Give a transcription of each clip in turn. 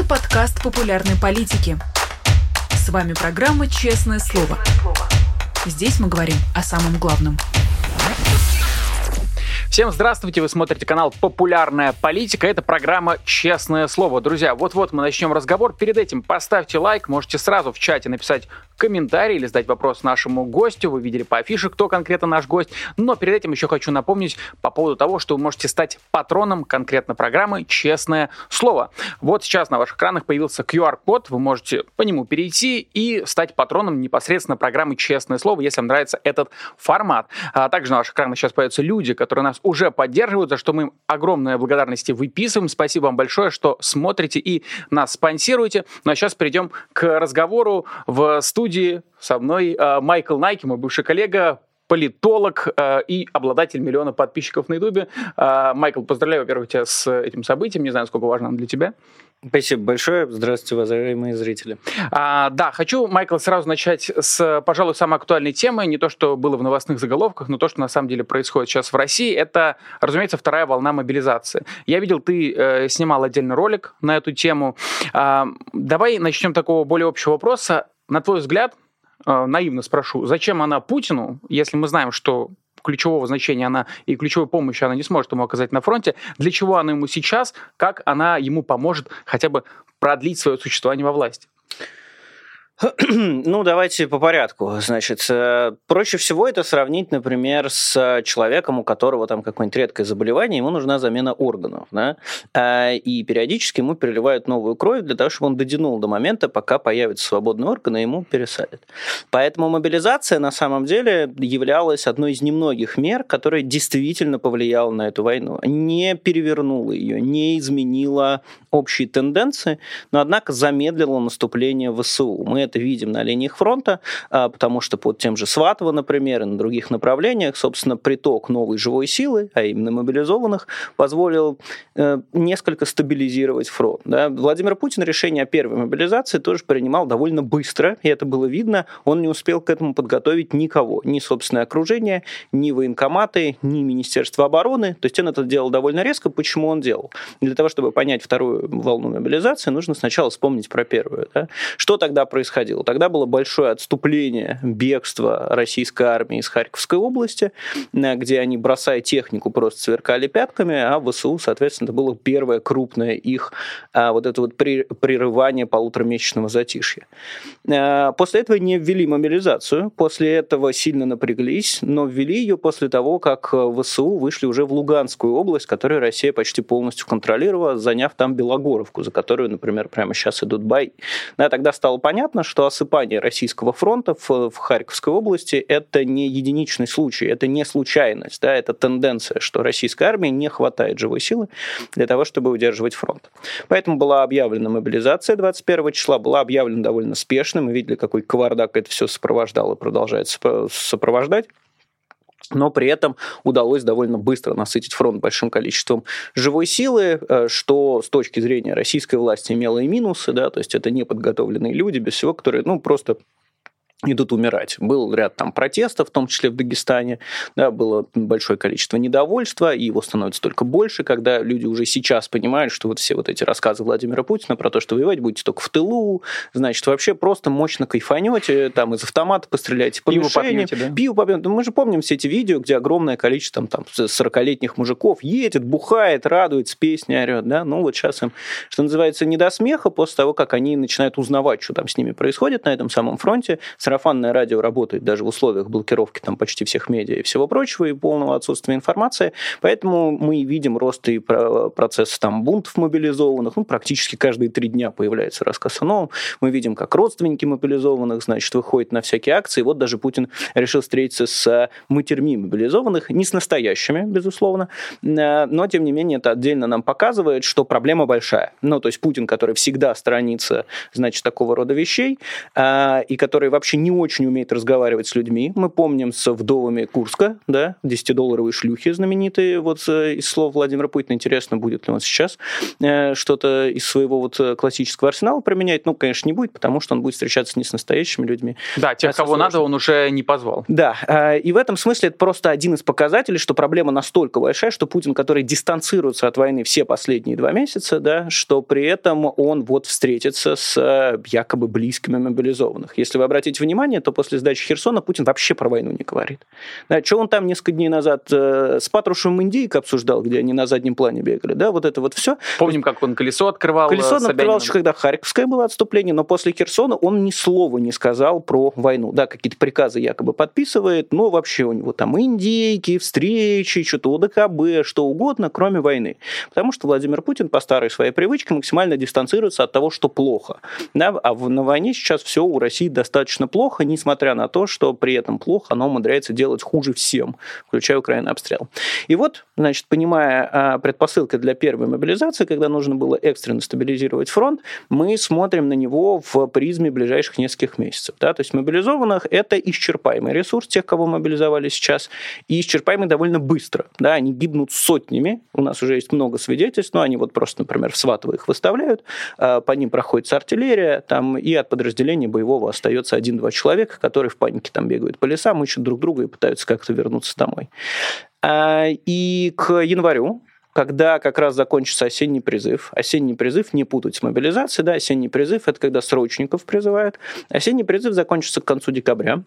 Это подкаст популярной политики. С вами программа «Честное слово». Здесь мы говорим о самом главном – Всем здравствуйте, вы смотрите канал «Популярная политика». Это программа «Честное слово». Друзья, вот-вот мы начнем разговор. Перед этим поставьте лайк, можете сразу в чате написать комментарий или задать вопрос нашему гостю. Вы видели по афише, кто конкретно наш гость. Но перед этим еще хочу напомнить по поводу того, что вы можете стать патроном конкретно программы «Честное слово». Вот сейчас на ваших экранах появился QR-код, вы можете по нему перейти и стать патроном непосредственно программы «Честное слово», если вам нравится этот формат. А также на ваших экранах сейчас появятся люди, которые нас уже поддерживают, за что мы им огромное благодарности выписываем. Спасибо вам большое, что смотрите и нас спонсируете. Ну а сейчас перейдем к разговору в студии со мной э, Майкл Найки, мой бывший коллега, политолог э, и обладатель миллиона подписчиков на Ютубе. Э, Майкл, поздравляю, во-первых, тебя с этим событием. Не знаю, сколько важно для тебя. Спасибо большое. Здравствуйте, уважаемые зрители. А, да, хочу, Майкл, сразу начать с, пожалуй, самой актуальной темы. Не то, что было в новостных заголовках, но то, что на самом деле происходит сейчас в России. Это, разумеется, вторая волна мобилизации. Я видел, ты э, снимал отдельный ролик на эту тему. А, давай начнем такого более общего вопроса. На твой взгляд, э, наивно спрошу, зачем она Путину, если мы знаем, что ключевого значения она и ключевой помощи она не сможет ему оказать на фронте, для чего она ему сейчас, как она ему поможет хотя бы продлить свое существование во власти? Ну, давайте по порядку. Значит, э, проще всего это сравнить, например, с человеком, у которого там какое-нибудь редкое заболевание, ему нужна замена органов, да? А, и периодически ему переливают новую кровь для того, чтобы он дотянул до момента, пока появятся свободные органы, и ему пересадят. Поэтому мобилизация на самом деле являлась одной из немногих мер, которая действительно повлияла на эту войну. Не перевернула ее, не изменила общие тенденции, но, однако, замедлила наступление ВСУ. Мы это видим на линиях фронта, а, потому что под тем же Сватово, например, и на других направлениях, собственно, приток новой живой силы, а именно мобилизованных, позволил э, несколько стабилизировать фронт. Да. Владимир Путин решение о первой мобилизации тоже принимал довольно быстро, и это было видно. Он не успел к этому подготовить никого, ни собственное окружение, ни военкоматы, ни Министерство обороны. То есть он это делал довольно резко. Почему он делал? Для того, чтобы понять вторую волну мобилизации, нужно сначала вспомнить про первую. Да. Что тогда происходило? Происходило. Тогда было большое отступление, бегство российской армии из Харьковской области, э, где они, бросая технику, просто сверкали пятками, а ВСУ, соответственно, это было первое крупное их а, вот это вот прерывание полуторамесячного затишья. Э, после этого не ввели мобилизацию, после этого сильно напряглись, но ввели ее после того, как ВСУ вышли уже в Луганскую область, которую Россия почти полностью контролировала, заняв там Белогоровку, за которую, например, прямо сейчас идут бои. Да, тогда стало понятно, что осыпание российского фронта в, в Харьковской области – это не единичный случай, это не случайность, да, это тенденция, что российской армии не хватает живой силы для того, чтобы удерживать фронт. Поэтому была объявлена мобилизация 21 числа, была объявлена довольно спешно, мы видели, какой кавардак это все сопровождало и продолжает сопровождать но при этом удалось довольно быстро насытить фронт большим количеством живой силы, э, что с точки зрения российской власти имело и минусы, да, то есть это неподготовленные люди, без всего, которые, ну, просто идут умирать. Был ряд там протестов, в том числе в Дагестане, да, было большое количество недовольства, и его становится только больше, когда люди уже сейчас понимают, что вот все вот эти рассказы Владимира Путина про то, что воевать будете только в тылу, значит, вообще просто мощно кайфанете, там из автомата постреляйте по Пиво мишени, попьете, да? Пиво попьете. Мы же помним все эти видео, где огромное количество там, там 40-летних мужиков едет, бухает, радуется, песни орет, да, ну вот сейчас им, что называется, не до смеха после того, как они начинают узнавать, что там с ними происходит на этом самом фронте, сарафанное радио работает даже в условиях блокировки там почти всех медиа и всего прочего, и полного отсутствия информации. Поэтому мы видим рост и процесс там бунтов мобилизованных. Ну, практически каждые три дня появляется рассказ о новом. Мы видим, как родственники мобилизованных, значит, выходят на всякие акции. Вот даже Путин решил встретиться с матерьми мобилизованных, не с настоящими, безусловно, э, но, тем не менее, это отдельно нам показывает, что проблема большая. Ну, то есть Путин, который всегда сторонится, значит, такого рода вещей, э, и который вообще не очень умеет разговаривать с людьми. Мы помним с вдовами Курска, да, 10-долларовые шлюхи знаменитые, вот э, из слов Владимира Путина. Интересно, будет ли он сейчас э, что-то из своего вот э, классического арсенала применять. Ну, конечно, не будет, потому что он будет встречаться не с настоящими людьми. Да, тех, а кого сложными. надо, он уже не позвал. Да, и в этом смысле это просто один из показателей, что проблема настолько большая, что Путин, который дистанцируется от войны все последние два месяца, да, что при этом он вот встретится с якобы близкими мобилизованных. Если вы обратите внимание, то после сдачи Херсона Путин вообще про войну не говорит. Да, что он там несколько дней назад э, с Патрушевым Индейк обсуждал, где они на заднем плане бегали, да, вот это вот все. Помним, как он колесо открывал. Колесо он открывал еще, когда Харьковское было отступление, но после Херсона он ни слова не сказал про войну. Да, какие-то приказы якобы подписывает, но вообще у него там индейки, встречи, что-то ОДКБ, что угодно, кроме войны. Потому что Владимир Путин по старой своей привычке максимально дистанцируется от того, что плохо. Да, а в, на войне сейчас все у России достаточно плохо, несмотря на то, что при этом плохо оно умудряется делать хуже всем, включая Украину обстрел. И вот, значит, понимая а, предпосылки для первой мобилизации, когда нужно было экстренно стабилизировать фронт, мы смотрим на него в призме ближайших нескольких месяцев. Да? То есть мобилизованных – это исчерпаемый ресурс тех, кого мобилизовали сейчас, и исчерпаемый довольно быстро. Да? Они гибнут сотнями, у нас уже есть много свидетельств, но они вот просто, например, в Сватово их выставляют, а, по ним проходит артиллерия, там, и от подразделения боевого остается один-два человека, которые в панике там бегают по лесам, ищут друг друга и пытаются как-то вернуться домой. А, и к январю когда как раз закончится осенний призыв. Осенний призыв не путать с мобилизацией, да, осенний призыв – это когда срочников призывают. Осенний призыв закончится к концу декабря.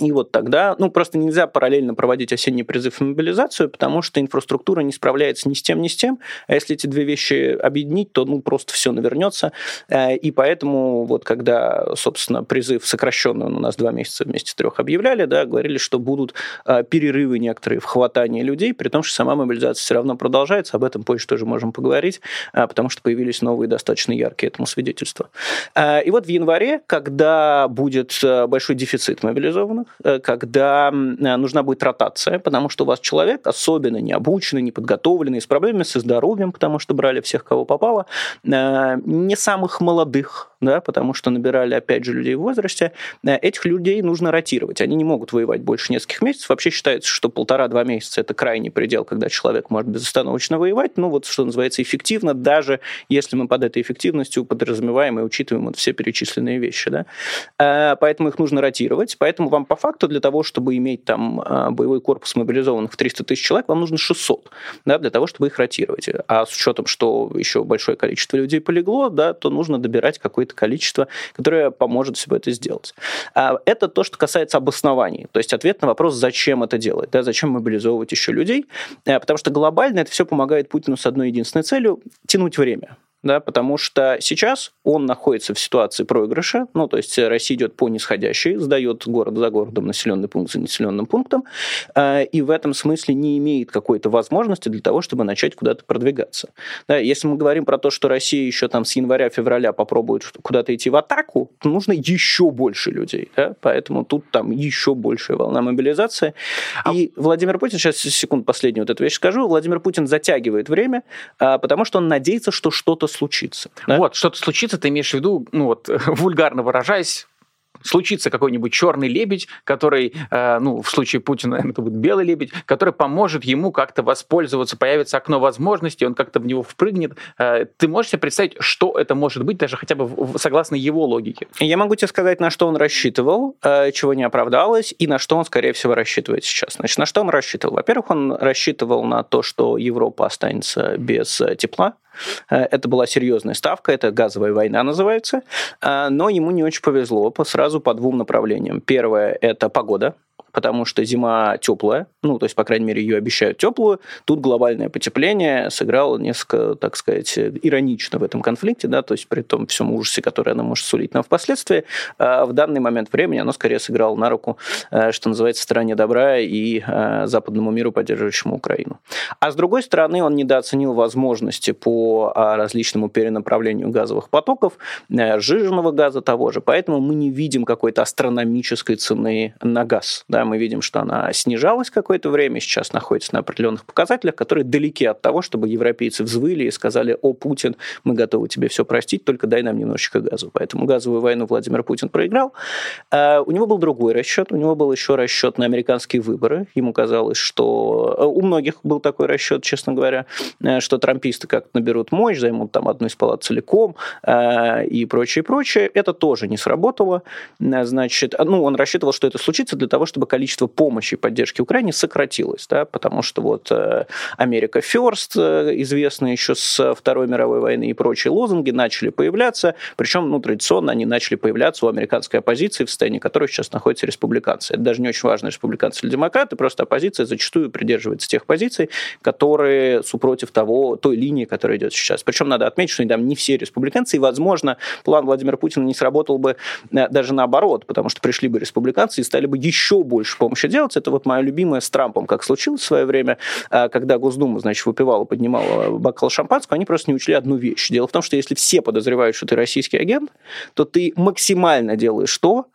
И вот тогда, ну, просто нельзя параллельно проводить осенний призыв и мобилизацию, потому что инфраструктура не справляется ни с тем, ни с тем. А если эти две вещи объединить, то, ну, просто все навернется. Э, и поэтому вот когда, собственно, призыв сокращенный, у нас два месяца вместе трех объявляли, да, говорили, что будут э, перерывы некоторые в хватании людей, при том, что сама мобилизация все равно продолжается. Об этом позже тоже можем поговорить, э, потому что появились новые достаточно яркие этому свидетельства. И вот в январе, когда будет большой дефицит мобилизованных, когда э, нужна будет ротация, потому что у вас человек особенно необученный, неподготовленный, с проблемами со здоровьем, потому что брали всех, кого попало, э, не самых молодых, да, потому что набирали, опять же, людей в возрасте, этих людей нужно ротировать. Они не могут воевать больше нескольких месяцев. Вообще считается, что полтора-два месяца – это крайний предел, когда человек может безостановочно воевать. Ну, вот что называется эффективно, даже если мы под этой эффективностью подразумеваем и учитываем вот все перечисленные вещи. Да. Поэтому их нужно ротировать. Поэтому вам по факту для того, чтобы иметь там а, боевой корпус мобилизованных в 300 тысяч человек, вам нужно 600, да, для того, чтобы их ротировать. А с учетом, что еще большое количество людей полегло, да, то нужно добирать какое-то количество, которое поможет себе это сделать. А это то, что касается обоснований. То есть ответ на вопрос, зачем это делать, да, зачем мобилизовывать еще людей, а, потому что глобально это все помогает Путину с одной единственной целью – тянуть время да, потому что сейчас он находится в ситуации проигрыша, ну, то есть Россия идет по нисходящей, сдает город за городом, населенный пункт за населенным пунктом, э, и в этом смысле не имеет какой-то возможности для того, чтобы начать куда-то продвигаться. Да, если мы говорим про то, что Россия еще там с января-февраля попробует куда-то идти в атаку, то нужно еще больше людей, да, поэтому тут там еще большая волна мобилизации. А... И Владимир Путин, сейчас секунд последнюю вот эту вещь скажу, Владимир Путин затягивает время, а, потому что он надеется, что что-то случится. Да? Вот, что-то случится, ты имеешь в виду, ну вот, вульгарно выражаясь, случится какой-нибудь черный лебедь, который, э, ну, в случае Путина это будет белый лебедь, который поможет ему как-то воспользоваться, появится окно возможностей, он как-то в него впрыгнет. Э, ты можешь себе представить, что это может быть, даже хотя бы в, согласно его логике? Я могу тебе сказать, на что он рассчитывал, э, чего не оправдалось, и на что он, скорее всего, рассчитывает сейчас. Значит, на что он рассчитывал? Во-первых, он рассчитывал на то, что Европа останется без э, тепла, это была серьезная ставка, это газовая война называется, э, но ему не очень повезло сразу по двум направлениям. Первое – это погода, потому что зима теплая, ну, то есть, по крайней мере, ее обещают теплую. Тут глобальное потепление сыграло несколько, так сказать, иронично в этом конфликте, да, то есть при том всем ужасе, который она может сулить нам впоследствии, а в данный момент времени оно скорее сыграло на руку, э, что называется, стране добра и э, западному миру, поддерживающему Украину. А с другой стороны, он недооценил возможности по а, различному перенаправлению газовых потоков, э, жиженного газа того же, поэтому мы не видим какой-то астрономической цены на газ, да, мы видим, что она снижалась какое-то время, сейчас находится на определенных показателях, которые далеки от того, чтобы европейцы взвыли и сказали, о, Путин, мы готовы тебе все простить, только дай нам немножечко газу. Поэтому газовую войну Владимир Путин проиграл. А у него был другой расчет, у него был еще расчет на американские выборы. Ему казалось, что... Э, у многих был такой расчет, честно говоря, э, что трамписты как-то наберут мощь, займут там одну из палат целиком э, и прочее, прочее. Это тоже не сработало. Значит, ну, он рассчитывал, что это случится для того, чтобы количество помощи и поддержки Украине сократилось, да, потому что вот Америка First, известная еще с Второй мировой войны и прочие лозунги, начали появляться, причем, ну, традиционно они начали появляться у американской оппозиции, в состоянии которой сейчас находятся республиканцы. Это даже не очень важно, республиканцы или демократы, просто оппозиция зачастую придерживается тех позиций, которые супротив того, той линии, которая идет сейчас. Причем надо отметить, что там не все республиканцы, и, возможно, план Владимира Путина не сработал бы э, даже наоборот, потому что пришли бы республиканцы и стали бы еще больше помощи делать. Это вот моя любимая с Трампом, как случилось в свое время, э, когда Госдума, значит, выпивала, поднимала бокал шампанского, они просто не учли одну вещь. Дело в том, что если все подозревают, что ты российский агент, то ты максимально делаешь то,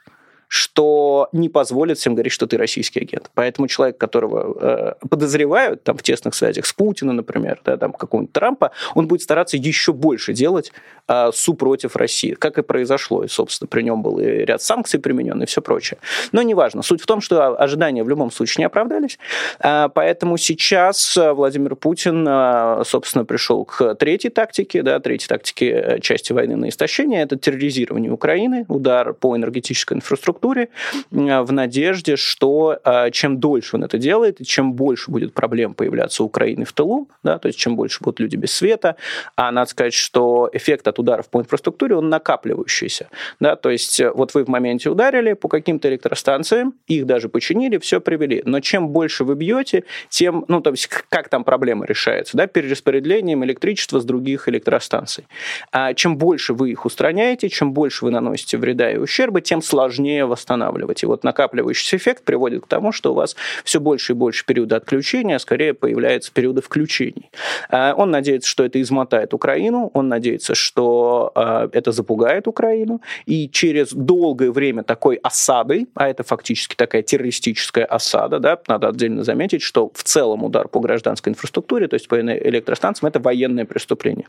что не позволит всем говорить, что ты российский агент. Поэтому человек, которого э, подозревают там, в тесных связях с Путиным, например, да, там, какого-нибудь Трампа, он будет стараться еще больше делать э, супротив России, как и произошло. И, собственно, при нем был и ряд санкций применен, и все прочее. Но неважно. Суть в том, что ожидания в любом случае не оправдались. Э, поэтому сейчас Владимир Путин, э, собственно, пришел к третьей тактике, да, третьей тактике э, части войны на истощение. Это терроризирование Украины, удар по энергетической инфраструктуре, структуре в надежде, что а, чем дольше он это делает, чем больше будет проблем появляться у Украины в тылу, да, то есть чем больше будут люди без света, а надо сказать, что эффект от ударов по инфраструктуре, он накапливающийся. Да, то есть э, вот вы в моменте ударили по каким-то электростанциям, их даже починили, все привели. Но чем больше вы бьете, тем, ну, то есть как там проблема решается, да, перераспределением электричества с других электростанций. А чем больше вы их устраняете, чем больше вы наносите вреда и ущерба, тем сложнее восстанавливать. И вот накапливающийся эффект приводит к тому, что у вас все больше и больше периода отключения, а скорее появляются периоды включений. А, он надеется, что это измотает Украину, он надеется, что а, это запугает Украину, и через долгое время такой осады, а это фактически такая террористическая осада, да, надо отдельно заметить, что в целом удар по гражданской инфраструктуре, то есть по электростанциям, это военное преступление.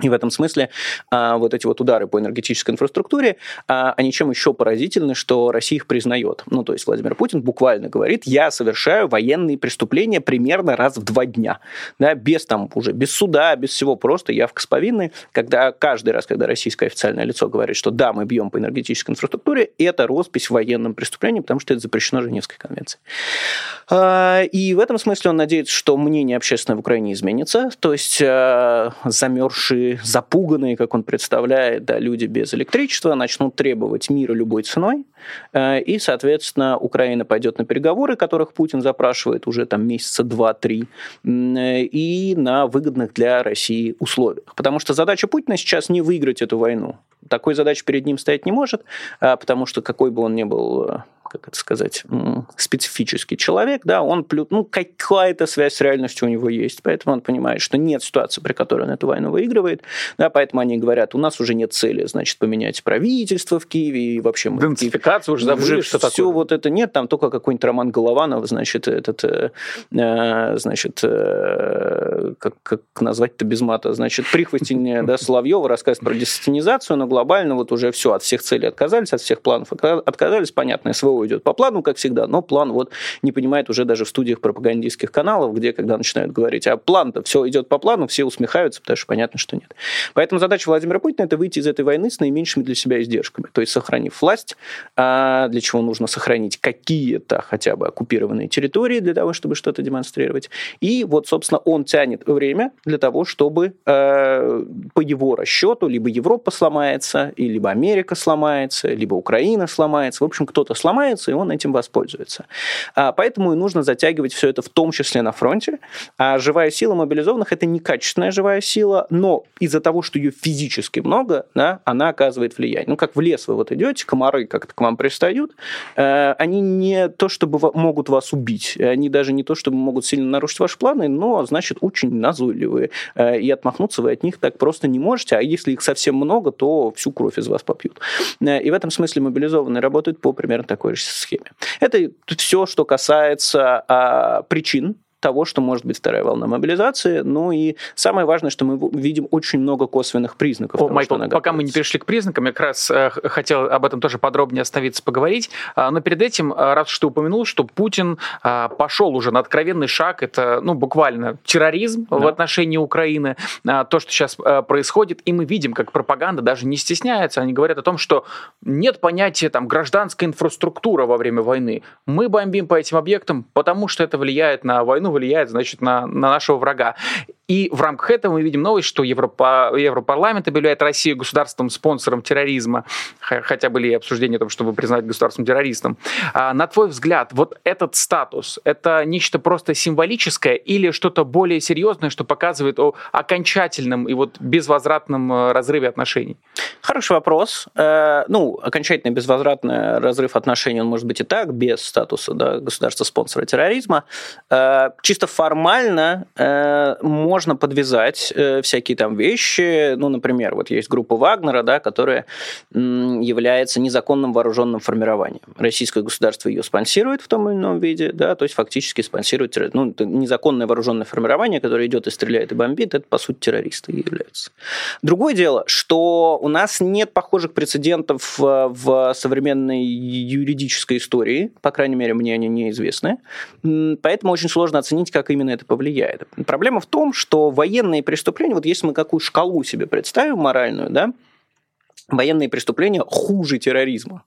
И в этом смысле а, вот эти вот удары по энергетической инфраструктуре, а, они чем еще поразительны, что Россия их признает. Ну, то есть Владимир Путин буквально говорит, я совершаю военные преступления примерно раз в два дня. Да, без там уже, без суда, без всего, просто явка с повинной, когда каждый раз, когда российское официальное лицо говорит, что да, мы бьем по энергетической инфраструктуре, это роспись военным преступлением, потому что это запрещено Женевской конвенцией. А, и в этом смысле он надеется, что мнение общественное в Украине изменится, то есть а, замерзшие запуганные, как он представляет, да, люди без электричества начнут требовать мира любой ценой, э, и, соответственно, Украина пойдет на переговоры, которых Путин запрашивает уже там месяца два-три, и на выгодных для России условиях. Потому что задача Путина сейчас не выиграть эту войну. Такой задачи перед ним стоять не может, а потому что какой бы он ни был э, как это сказать, специфический человек, да, он, ну, какая-то связь с реальностью у него есть, поэтому он понимает, что нет ситуации, при которой он эту войну выигрывает, да, поэтому они говорят, у нас уже нет цели, значит, поменять правительство в Киеве и вообще... Мы уже забыли, что все такое. вот это нет, там только какой-нибудь Роман Голованов, значит, этот, э, э значит, э, как, как назвать-то без мата, значит, прихвостень да, Соловьева рассказывает про десатинизацию, но глобально вот уже все, от всех целей отказались, от всех планов отказались, понятно, СВО идет по плану, как всегда, но план вот не понимает уже даже в студиях пропагандистских каналов, где, когда начинают говорить, а план-то все идет по плану, все усмехаются, потому что понятно, что нет. Поэтому задача Владимира Путина – это выйти из этой войны с наименьшими для себя издержками, то есть сохранив власть, а для чего нужно сохранить какие-то хотя бы оккупированные территории для того, чтобы что-то демонстрировать. И вот, собственно, он тянет время для того, чтобы э, по его расчету либо Европа сломается, либо Америка сломается, либо Украина сломается. В общем, кто-то сломается, сломается, и он этим воспользуется. А, поэтому и нужно затягивать все это в том числе на фронте. А живая сила мобилизованных – это некачественная живая сила, но из-за того, что ее физически много, да, она оказывает влияние. Ну, как в лес вы вот идете, комары как-то к вам пристают, э, они не то, чтобы могут вас убить, они даже не то, чтобы могут сильно нарушить ваши планы, но, значит, очень назойливые, э, и отмахнуться вы от них так просто не можете, а если их совсем много, то всю кровь из вас попьют. Э, и в этом смысле мобилизованные работают по примерно такой же схеме. Это все, что касается а, причин того, что может быть вторая волна мобилизации. Ну и самое важное, что мы видим очень много косвенных признаков. О, того, Майкл, пока мы не перешли к признакам, я как раз э, хотел об этом тоже подробнее остановиться, поговорить. А, но перед этим, э, раз что ты упомянул, что Путин а, пошел уже на откровенный шаг, это ну, буквально терроризм да. в отношении Украины, а, то, что сейчас э, происходит, и мы видим, как пропаганда даже не стесняется, они говорят о том, что нет понятия там гражданская инфраструктура во время войны. Мы бомбим по этим объектам, потому что это влияет на войну, влияет, значит, на, на нашего врага. И в рамках этого мы видим новость, что Европа, Европарламент объявляет Россию государственным спонсором терроризма, хотя были и обсуждения о том, чтобы признать государством террористом. А, на твой взгляд, вот этот статус, это нечто просто символическое или что-то более серьезное, что показывает о окончательном и вот безвозвратном э, разрыве отношений? Хороший вопрос. Э, ну, окончательный безвозвратный разрыв отношений, он может быть и так, без статуса да, государства-спонсора терроризма. Э, чисто формально можно подвязать э, всякие там вещи. Ну, например, вот есть группа Вагнера, да, которая м, является незаконным вооруженным формированием. Российское государство ее спонсирует в том или ином виде, да, то есть фактически спонсирует ну, незаконное вооруженное формирование, которое идет и стреляет и бомбит, это, по сути, террористы являются. Другое дело, что у нас нет похожих прецедентов в, в современной юридической истории, по крайней мере, мне они неизвестны, поэтому очень сложно оценить, как именно это повлияет. Проблема в том, что военные преступления, вот если мы какую шкалу себе представим моральную, да, военные преступления хуже терроризма.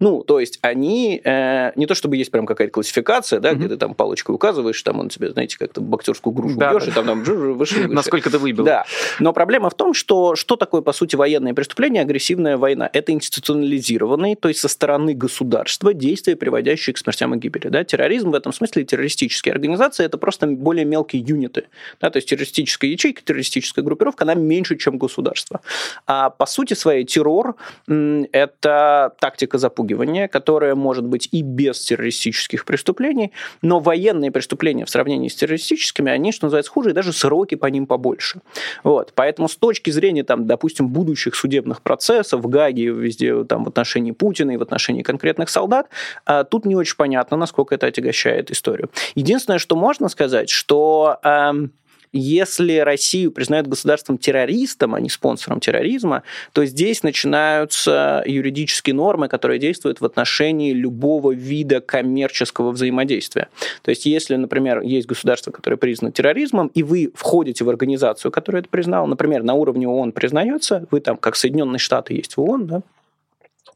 Ну, то есть они, э, не то чтобы есть прям какая-то классификация, да, mm-hmm. где ты там палочкой указываешь, там он тебе, знаете, как-то боксерскую грушу да, бьешь, да. и там, там выше, выше. Насколько ты выбил. Да. Но проблема в том, что что такое, по сути, военное преступление, агрессивная война? Это институционализированные, то есть со стороны государства действия, приводящие к смертям и гибели. Да? Терроризм в этом смысле террористические организации это просто более мелкие юниты. Да? То есть террористическая ячейка, террористическая группировка, она меньше, чем государство. А по сути своей террор – это тактика запугивания запугивания, которое может быть и без террористических преступлений, но военные преступления в сравнении с террористическими, они, что называется, хуже, и даже сроки по ним побольше. Вот. Поэтому с точки зрения, там, допустим, будущих судебных процессов в Гаге, везде там, в отношении Путина и в отношении конкретных солдат, а, тут не очень понятно, насколько это отягощает историю. Единственное, что можно сказать, что эм, если Россию признают государством-террористом, а не спонсором терроризма, то здесь начинаются юридические нормы, которые действуют в отношении любого вида коммерческого взаимодействия. То есть если, например, есть государство, которое признано терроризмом, и вы входите в организацию, которая это признала, например, на уровне ООН признается, вы там, как Соединенные Штаты есть в ООН, да,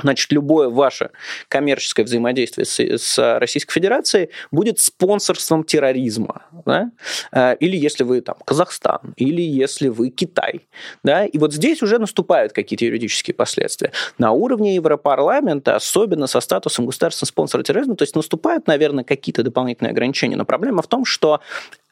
Значит, любое ваше коммерческое взаимодействие с, с Российской Федерацией будет спонсорством терроризма. Да? Э, или если вы там Казахстан, или если вы Китай. Да? И вот здесь уже наступают какие-то юридические последствия. На уровне Европарламента, особенно со статусом государственного спонсора терроризма, то есть наступают, наверное, какие-то дополнительные ограничения. Но проблема в том, что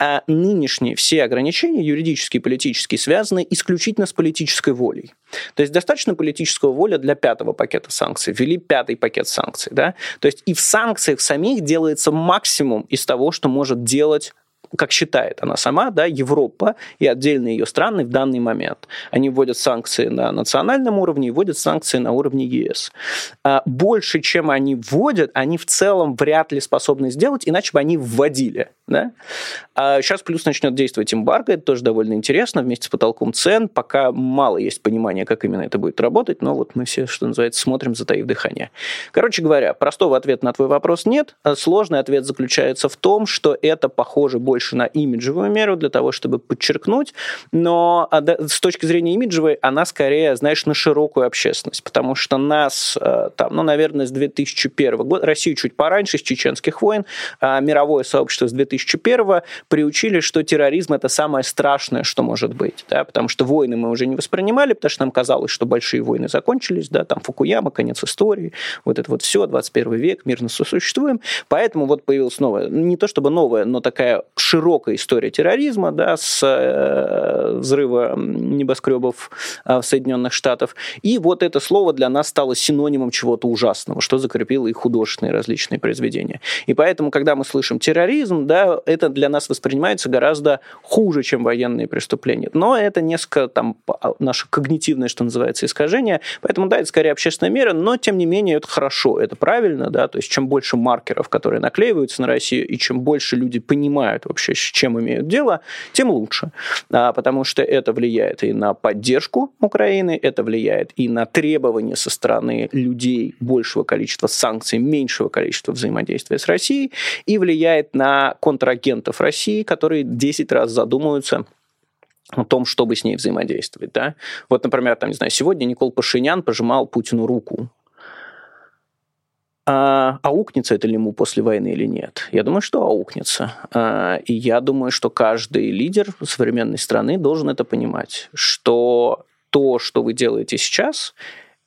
а нынешние все ограничения, юридические и политические, связаны исключительно с политической волей. То есть достаточно политического воля для пятого пакета санкций. Ввели пятый пакет санкций. Да? То есть и в санкциях самих делается максимум из того, что может делать как считает она сама, да, Европа и отдельные ее страны в данный момент. Они вводят санкции на национальном уровне и вводят санкции на уровне ЕС. А больше, чем они вводят, они в целом вряд ли способны сделать, иначе бы они вводили. Да? А сейчас плюс начнет действовать эмбарго, это тоже довольно интересно, вместе с потолком цен. Пока мало есть понимания, как именно это будет работать, но вот мы все, что называется, смотрим, затаив дыхание. Короче говоря, простого ответа на твой вопрос нет. Сложный ответ заключается в том, что это похоже больше на имиджевую меру для того, чтобы подчеркнуть, но а, с точки зрения имиджевой она скорее, знаешь, на широкую общественность, потому что нас э, там, ну, наверное, с 2001 года, Россию чуть пораньше, с чеченских войн, а мировое сообщество с 2001 приучили, что терроризм это самое страшное, что может быть, да, потому что войны мы уже не воспринимали, потому что нам казалось, что большие войны закончились, да, там Фукуяма, конец истории, вот это вот все, 21 век, мирно сосуществуем, поэтому вот появилась новая, не то чтобы новая, но такая широкая история терроризма, да, с, э, взрыва небоскребов в Соединенных Штатах. И вот это слово для нас стало синонимом чего-то ужасного, что закрепило и художественные различные произведения. И поэтому, когда мы слышим терроризм, да, это для нас воспринимается гораздо хуже, чем военные преступления. Но это несколько там наше когнитивное, что называется, искажение. Поэтому, да, это скорее общественная мера, но, тем не менее, это хорошо, это правильно, да, то есть чем больше маркеров, которые наклеиваются на Россию, и чем больше люди понимают вообще, с чем имеют дело, тем лучше. А, потому что это влияет и на поддержку Украины, это влияет и на требования со стороны людей большего количества санкций, меньшего количества взаимодействия с Россией, и влияет на контрагентов России, которые 10 раз задумываются о том, чтобы с ней взаимодействовать. Да? Вот, например, там, не знаю, сегодня Никол Пашинян пожимал Путину руку. А, аукнется это ли ему после войны или нет? Я думаю, что аукнется. А, и я думаю, что каждый лидер современной страны должен это понимать, что то, что вы делаете сейчас,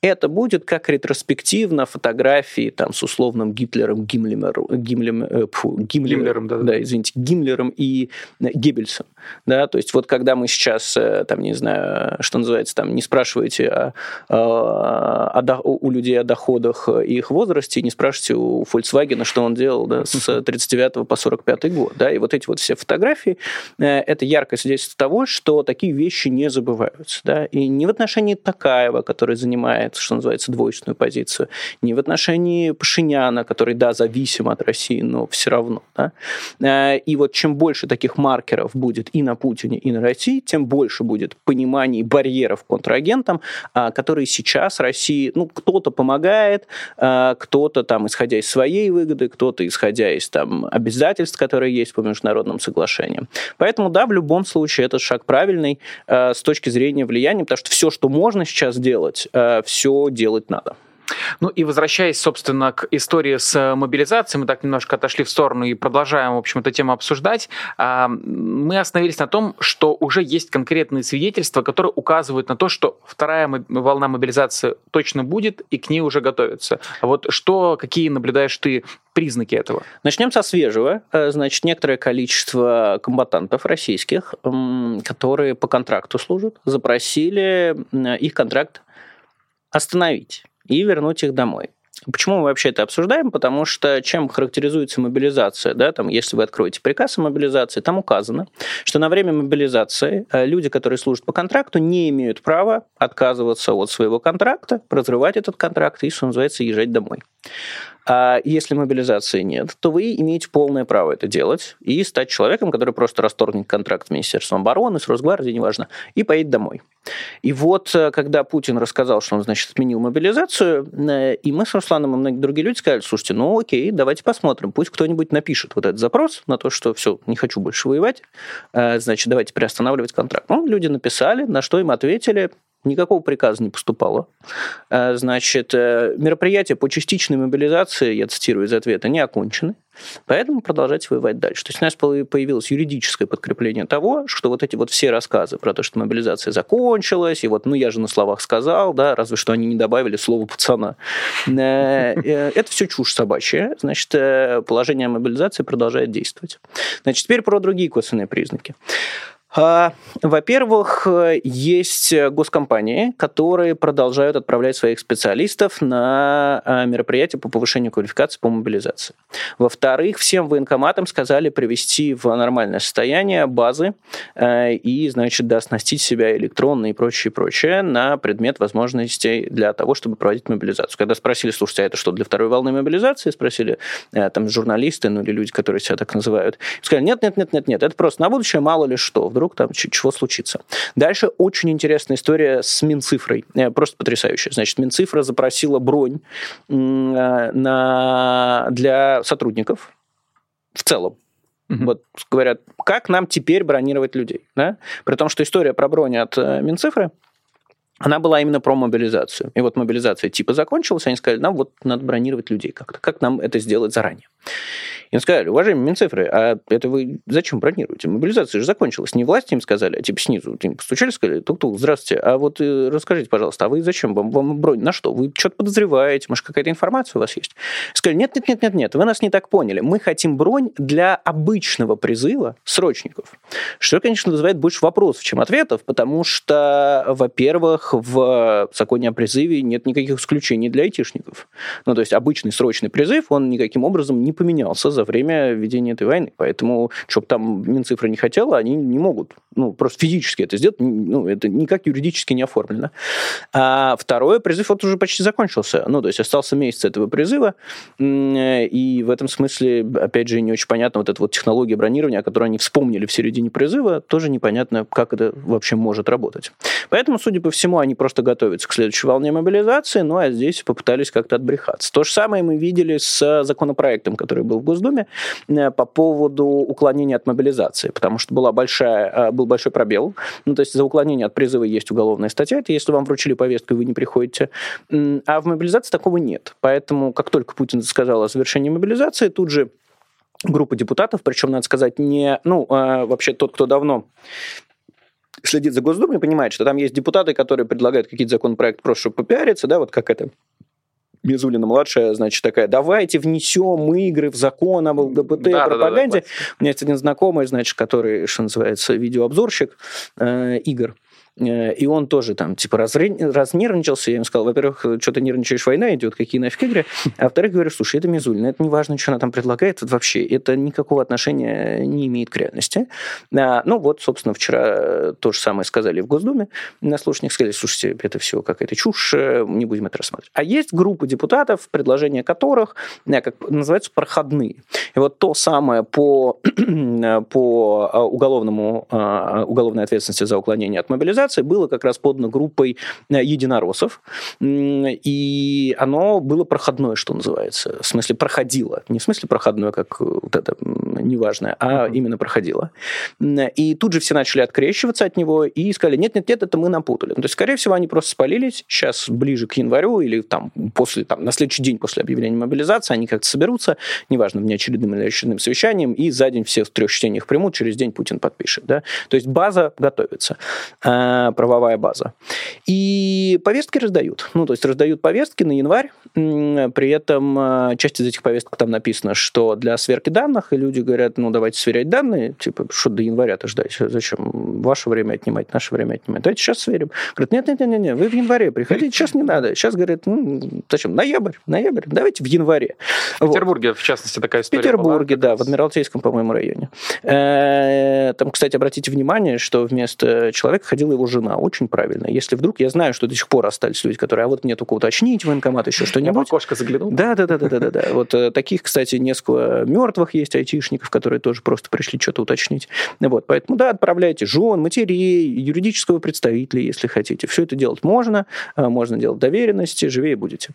это будет как ретроспективно фотографии там с условным Гитлером, Гиммлером, Гиммлем, э, фу, Гиммлером, Гиммлером да, да, извините, Гиммлером и э, Геббельсом. Да, то есть вот когда мы сейчас, э, там, не знаю, что называется, там, не спрашиваете о, о, о, у людей о доходах и их возрасте, не спрашиваете у Volkswagen, что он делал да, с 39 по 45 год. Да, и вот эти вот все фотографии, это яркое свидетельство того, что такие вещи не забываются. Да, и не в отношении Такаева, который занимает что называется, двоечную позицию, не в отношении Пашиняна, который, да, зависим от России, но все равно. Да? Э, и вот чем больше таких маркеров будет и на Путине, и на России, тем больше будет пониманий барьеров контрагентам, а, которые сейчас России, ну, кто-то помогает, а, кто-то там, исходя из своей выгоды, кто-то исходя из там обязательств, которые есть по международным соглашениям. Поэтому, да, в любом случае, этот шаг правильный э, с точки зрения влияния, потому что все, что можно сейчас делать, э, все все делать надо. Ну и возвращаясь, собственно, к истории с э, мобилизацией, мы так немножко отошли в сторону и продолжаем, в общем, эту тему обсуждать. А, мы остановились на том, что уже есть конкретные свидетельства, которые указывают на то, что вторая волна мобилизации точно будет, и к ней уже готовятся. А вот что, какие наблюдаешь ты признаки этого? Начнем со свежего. Э, значит, некоторое количество комбатантов российских, которые по контракту служат, запросили их контракт остановить и вернуть их домой. Почему мы вообще это обсуждаем? Потому что чем характеризуется мобилизация, да, там, если вы откроете приказ о мобилизации, там указано, что на время мобилизации э, люди, которые служат по контракту, не имеют права отказываться от своего контракта, разрывать этот контракт и, что называется, езжать домой. А если мобилизации нет, то вы имеете полное право это делать и стать человеком, который просто расторгнет контракт с Министерством обороны, с Росгвардией, неважно, и поедет домой. И вот, э, когда Путин рассказал, что он, значит, отменил мобилизацию, э, и мы с Русланом и многие другие люди сказали, слушайте, ну окей, давайте посмотрим, пусть кто-нибудь напишет вот этот запрос на то, что все, не хочу больше воевать, э, значит, давайте приостанавливать контракт. Ну, люди написали, на что им ответили, Никакого приказа не поступало. Э, значит, э, мероприятия по частичной мобилизации, я цитирую из ответа, не окончены. Поэтому продолжать воевать дальше. То есть у нас появилось юридическое подкрепление того, что вот эти вот все рассказы про то, что мобилизация закончилась, и вот, ну, я же на словах сказал, да, разве что они не добавили слово пацана. Э, это все чушь собачья. Значит, положение мобилизации продолжает действовать. Значит, теперь про другие косвенные признаки. А, во-первых, есть госкомпании, которые продолжают отправлять своих специалистов на а, мероприятия по повышению квалификации по мобилизации. Во-вторых, всем военкоматам сказали привести в нормальное состояние базы а, и, значит, да, оснастить себя электронно и прочее, прочее на предмет возможностей для того, чтобы проводить мобилизацию. Когда спросили, слушайте, а это что, для второй волны мобилизации? Спросили там журналисты, ну или люди, которые себя так называют. Сказали, нет, нет, нет, нет, нет, это просто на будущее, мало ли что. Вдруг там чего случится. Дальше очень интересная история с Минцифрой. Э, просто потрясающая. Значит, Минцифра запросила бронь э, на, для сотрудников в целом. Угу. Вот говорят, как нам теперь бронировать людей? Да? При том, что история про бронь от э, Минцифры она была именно про мобилизацию. И вот мобилизация типа закончилась, они сказали, нам вот надо бронировать людей как-то. Как нам это сделать заранее? Им сказали, уважаемые Минцифры, а это вы зачем бронируете? Мобилизация же закончилась. Не власти им сказали, а типа снизу. Им постучали, сказали, тук-тук, здравствуйте, а вот э, расскажите, пожалуйста, а вы зачем? Вам, вам бронь на что? Вы что-то подозреваете? Может, какая-то информация у вас есть? Сказали, нет, нет, нет, нет, нет, вы нас не так поняли. Мы хотим бронь для обычного призыва срочников. Что, конечно, вызывает больше вопросов, чем ответов, потому что, во-первых, в законе о призыве нет никаких исключений для айтишников. Ну, то есть обычный срочный призыв, он никаким образом не поменялся за время ведения этой войны. Поэтому, чтобы там Минцифра не хотела, они не могут. Ну, просто физически это сделать, ну, это никак юридически не оформлено. А второе, призыв вот уже почти закончился. Ну, то есть остался месяц этого призыва, и в этом смысле, опять же, не очень понятно вот эта вот технология бронирования, о которой они вспомнили в середине призыва, тоже непонятно, как это вообще может работать. Поэтому, судя по всему, они просто готовятся к следующей волне мобилизации, ну, а здесь попытались как-то отбрехаться. То же самое мы видели с законопроектом, который был в Госдуме э, по поводу уклонения от мобилизации, потому что была большая, э, был большой пробел. Ну, то есть за уклонение от призыва есть уголовная статья, это если вам вручили повестку, и вы не приходите. А в мобилизации такого нет. Поэтому, как только Путин сказал о завершении мобилизации, тут же группа депутатов, причем, надо сказать, не, ну, а, вообще тот, кто давно следит за Госдумой, понимает, что там есть депутаты, которые предлагают какие-то законопроекты просто, чтобы попиариться, да, вот как это Мизулина младшая, значит, такая, давайте внесем игры в закон об ЛГБТ да, пропаганде. Да, да, да, У меня есть один знакомый, значит, который, что называется, видеообзорщик, э, Игорь. Э, и он тоже там, типа, разнервничался. Я ему сказал, во-первых, что ты нервничаешь, война идет, какие нафиг игры. А во-вторых, говорю, слушай, это Мизулина, это не важно, что она там предлагает, это вообще, это никакого отношения не имеет к реальности. А, ну вот, собственно, вчера то же самое сказали в Госдуме на слушаниях, сказали, слушайте, это все какая-то чушь, э, не будем это рассматривать. А есть группа депутатов, предложения которых, э, как называются, проходные. И вот то самое по, по уголовному, уголовной ответственности за уклонение от мобилизации, организации было как раз подано группой э, единороссов, и оно было проходное, что называется. В смысле, проходило. Не в смысле проходное, как вот это неважное, а uh-huh. именно проходило. И тут же все начали открещиваться от него и сказали, нет-нет-нет, это мы напутали. Ну, то есть, скорее всего, они просто спалились. Сейчас, ближе к январю или там, после, там, на следующий день после объявления мобилизации, они как-то соберутся, неважно, внеочередным или очередным совещанием, и за день все в трех чтениях примут, через день Путин подпишет. Да? То есть база готовится. Правовая база. И повестки раздают. Ну, то есть раздают повестки на январь. При этом э, часть из этих повесток там написано, что для сверки данных, и люди говорят, ну, давайте сверять данные, типа, что до января-то ждать? Зачем? Ваше время отнимать, наше время отнимать. Давайте сейчас сверим. Говорят, нет, нет, нет, нет, вы в январе приходите, сейчас не надо. Сейчас, говорят, ну, зачем? Ноябрь, ноябрь, давайте в январе. В Петербурге, вот. в частности, такая история В Петербурге, была, да, в Адмиралтейском, по-моему, районе. Э, там, кстати, обратите внимание, что вместо человека ходила его жена. Очень правильно. Если вдруг я знаю, что до сих пор остались люди, которые, а вот мне только уточнить военкомат, еще что-нибудь. Кошка заглянул. Да, да, да, да, да, да, да. Вот э, таких, кстати, несколько мертвых есть айтишников, которые тоже просто пришли что-то уточнить. Вот, поэтому, да, отправляйте жен, матерей, юридического представителя, если хотите. Все это делать можно, э, можно делать доверенности, живее будете.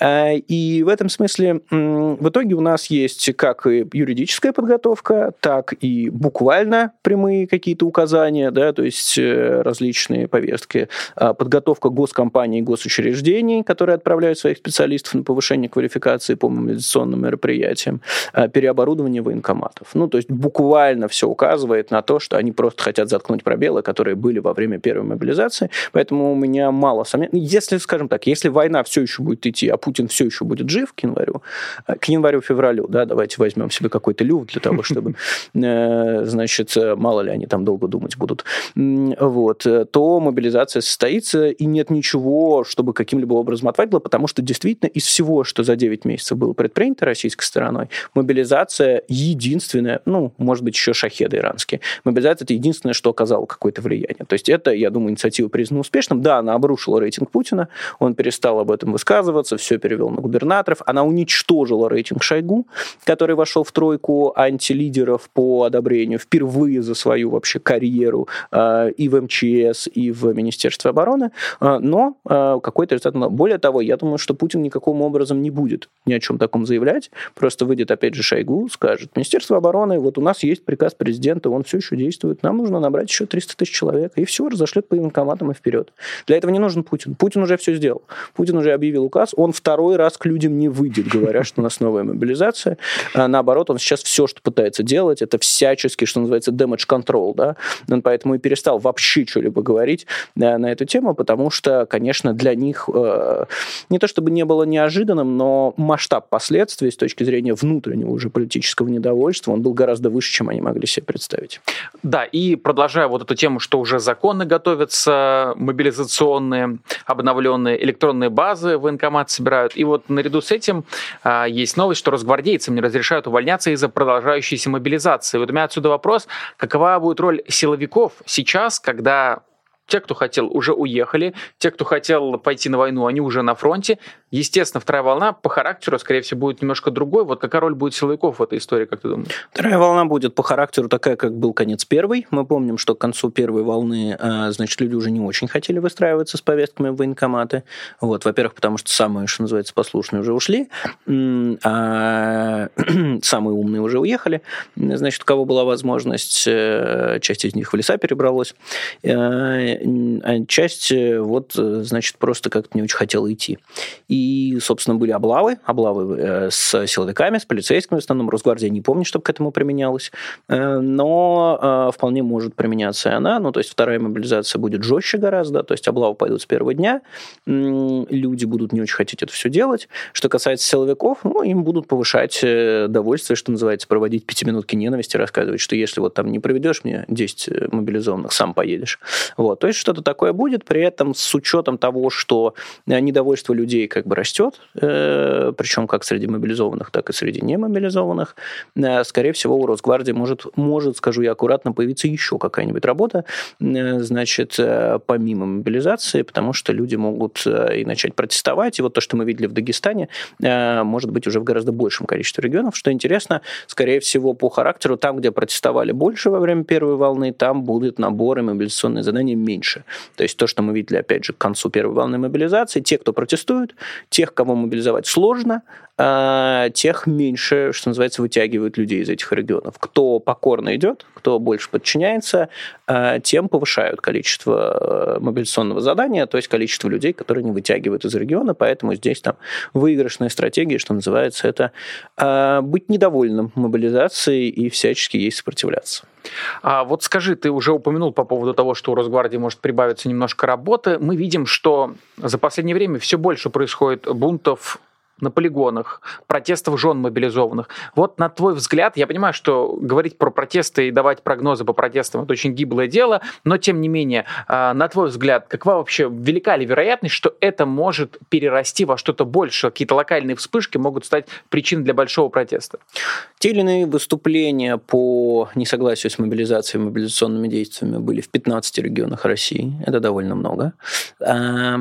Э, и в этом смысле в итоге у нас есть как и юридическая подготовка, так и буквально прямые какие-то указания, да, то есть различные различные повестки. А, подготовка госкомпаний и госучреждений, которые отправляют своих специалистов на повышение квалификации по мобилизационным мероприятиям. А, переоборудование военкоматов. Ну, то есть буквально все указывает на то, что они просто хотят заткнуть пробелы, которые были во время первой мобилизации. Поэтому у меня мало сомнений. Если, скажем так, если война все еще будет идти, а Путин все еще будет жив к январю, а, к январю-февралю, да, давайте возьмем себе какой-то люфт для того, чтобы, э, значит, мало ли они там долго думать будут. Вот то мобилизация состоится, и нет ничего, чтобы каким-либо образом отвадило, потому что действительно из всего, что за 9 месяцев было предпринято российской стороной, мобилизация единственная, ну, может быть, еще шахеды иранские, мобилизация – это единственное, что оказало какое-то влияние. То есть это, я думаю, инициатива признана успешным. Да, она обрушила рейтинг Путина, он перестал об этом высказываться, все перевел на губернаторов, она уничтожила рейтинг Шойгу, который вошел в тройку антилидеров по одобрению впервые за свою вообще карьеру э, и в МЧС, МЧС и в Министерстве обороны, но какой-то результат. Более того, я думаю, что Путин никаким образом не будет ни о чем таком заявлять, просто выйдет опять же Шойгу, скажет, Министерство обороны, вот у нас есть приказ президента, он все еще действует, нам нужно набрать еще 300 тысяч человек, и все, разошлет по военкоматам и вперед. Для этого не нужен Путин. Путин уже все сделал. Путин уже объявил указ, он второй раз к людям не выйдет, говоря, что у нас новая мобилизация. А наоборот, он сейчас все, что пытается делать, это всячески, что называется, damage control, да, он поэтому и перестал вообще что-либо говорить да, на эту тему, потому что, конечно, для них э, не то чтобы не было неожиданным, но масштаб последствий с точки зрения внутреннего уже политического недовольства, он был гораздо выше, чем они могли себе представить. Да, и продолжая вот эту тему, что уже законы готовятся, мобилизационные, обновленные электронные базы военкомат собирают. И вот наряду с этим а, есть новость, что росгвардейцам не разрешают увольняться из-за продолжающейся мобилизации. Вот у меня отсюда вопрос, какова будет роль силовиков сейчас, когда те, кто хотел, уже уехали. Те, кто хотел пойти на войну, они уже на фронте. Естественно, вторая волна по характеру, скорее всего, будет немножко другой. Вот какая роль будет силовиков в этой истории, как ты думаешь? Вторая волна будет по характеру такая, как был конец первой. Мы помним, что к концу первой волны, а, значит, люди уже не очень хотели выстраиваться с повестками в военкоматы. Вот, во-первых, потому что самые, что называется, послушные уже ушли, а самые умные уже уехали. Значит, у кого была возможность, э, часть из них в леса перебралась э, а часть э, вот, значит, просто как-то не очень хотела идти. И, собственно, были облавы, облавы э, с силовиками, с полицейскими, в основном Росгвардия не помнит, чтобы к этому применялось, но вполне может применяться и она, ну, то есть вторая мобилизация будет жестче гораздо, то есть облавы пойдут с первого дня, люди будут не очень хотеть это все делать. Что касается силовиков, ну, им будут повышать довольствие, что называется, проводить пятиминутки ненависти, рассказывать, что если вот там не проведешь мне 10 мобилизованных, сам поедешь. Вот. То есть что-то такое будет, при этом с учетом того, что э, недовольство людей как бы растет, э, причем как среди мобилизованных, так и среди немобилизованных, э, скорее всего, у Росгвардии может, может, скажу я аккуратно, появиться еще какая-нибудь работа, значит, помимо мобилизации, потому что люди могут и начать протестовать, и вот то, что мы видели в Дагестане, может быть уже в гораздо большем количестве регионов, что интересно, скорее всего, по характеру, там, где протестовали больше во время первой волны, там будут наборы мобилизационные задания меньше. То есть то, что мы видели, опять же, к концу первой волны мобилизации, те, кто протестуют, тех, кого мобилизовать сложно, тех меньше, что называется, вытягивают людей из этих регионов. Кто покорно идет, кто больше подчиняется, а, тем повышают количество э, мобилизационного задания, то есть количество людей, которые не вытягивают из региона, поэтому здесь там выигрышная стратегия, что называется, это а, быть недовольным мобилизацией и всячески ей сопротивляться. А вот скажи, ты уже упомянул по поводу того, что у Росгвардии может прибавиться немножко работы. Мы видим, что за последнее время все больше происходит бунтов на полигонах, протестов жен мобилизованных. Вот на твой взгляд, я понимаю, что говорить про протесты и давать прогнозы по протестам это очень гиблое дело, но тем не менее, а, на твой взгляд, какова вообще велика ли вероятность, что это может перерасти во что-то больше, какие-то локальные вспышки могут стать причиной для большого протеста? Те или иные выступления по несогласию с мобилизацией мобилизационными действиями были в 15 регионах России. Это довольно много. А,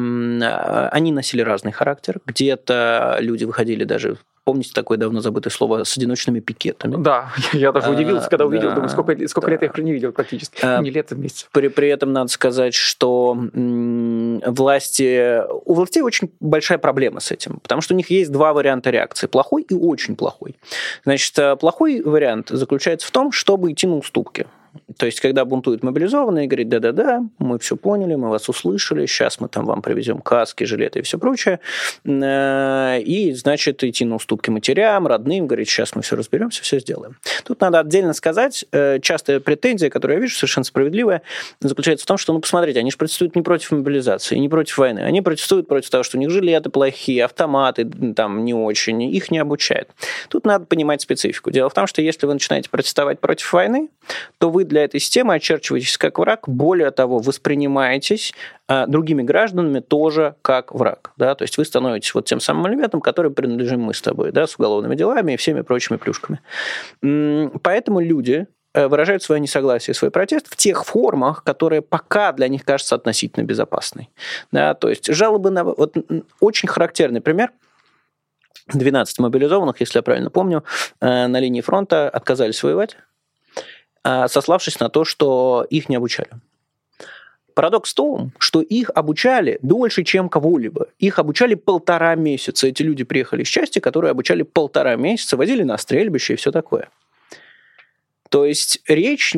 они носили разный характер. Где-то люди выходили даже Помните такое давно забытое слово с одиночными пикетами? Да, я даже удивился, когда увидел, да, думаю, сколько, сколько да. лет я их не видел практически. А, не лет, а месяц. При, при этом надо сказать, что м, власти, у властей очень большая проблема с этим, потому что у них есть два варианта реакции, плохой и очень плохой. Значит, э, плохой вариант заключается в том, чтобы идти на уступки. То есть, когда бунтуют мобилизованные, говорит, да-да-да, мы все поняли, мы вас услышали, сейчас мы там вам привезем каски, жилеты и все прочее. Э, и, значит, идти на уступки матерям, родным, говорит, сейчас мы все разберемся, все сделаем. Тут надо отдельно сказать, э, частая претензия, которую я вижу, совершенно справедливая, заключается в том, что, ну, посмотрите, они же протестуют не против мобилизации, не против войны, они протестуют против того, что у них жилеты плохие, автоматы там не очень, их не обучают. Тут надо понимать специфику. Дело в том, что если вы начинаете протестовать против войны, то вы для этой системы очерчиваетесь как враг, более того, воспринимаетесь а, другими гражданами тоже как враг. Да? То есть вы становитесь вот тем самым элементом, который принадлежим мы с тобой, да, с уголовными делами и всеми прочими плюшками. Поэтому люди э, выражают свое несогласие, свой протест в тех формах, которые пока для них кажутся относительно безопасной. Да, то есть жалобы на... Вот очень характерный пример – 12 мобилизованных, если я правильно помню, э, на линии фронта отказались воевать, сославшись на то, что их не обучали. Парадокс в том, что их обучали дольше, чем кого-либо. Их обучали полтора месяца. Эти люди приехали из части, которые обучали полтора месяца, возили на стрельбище и все такое. То есть речь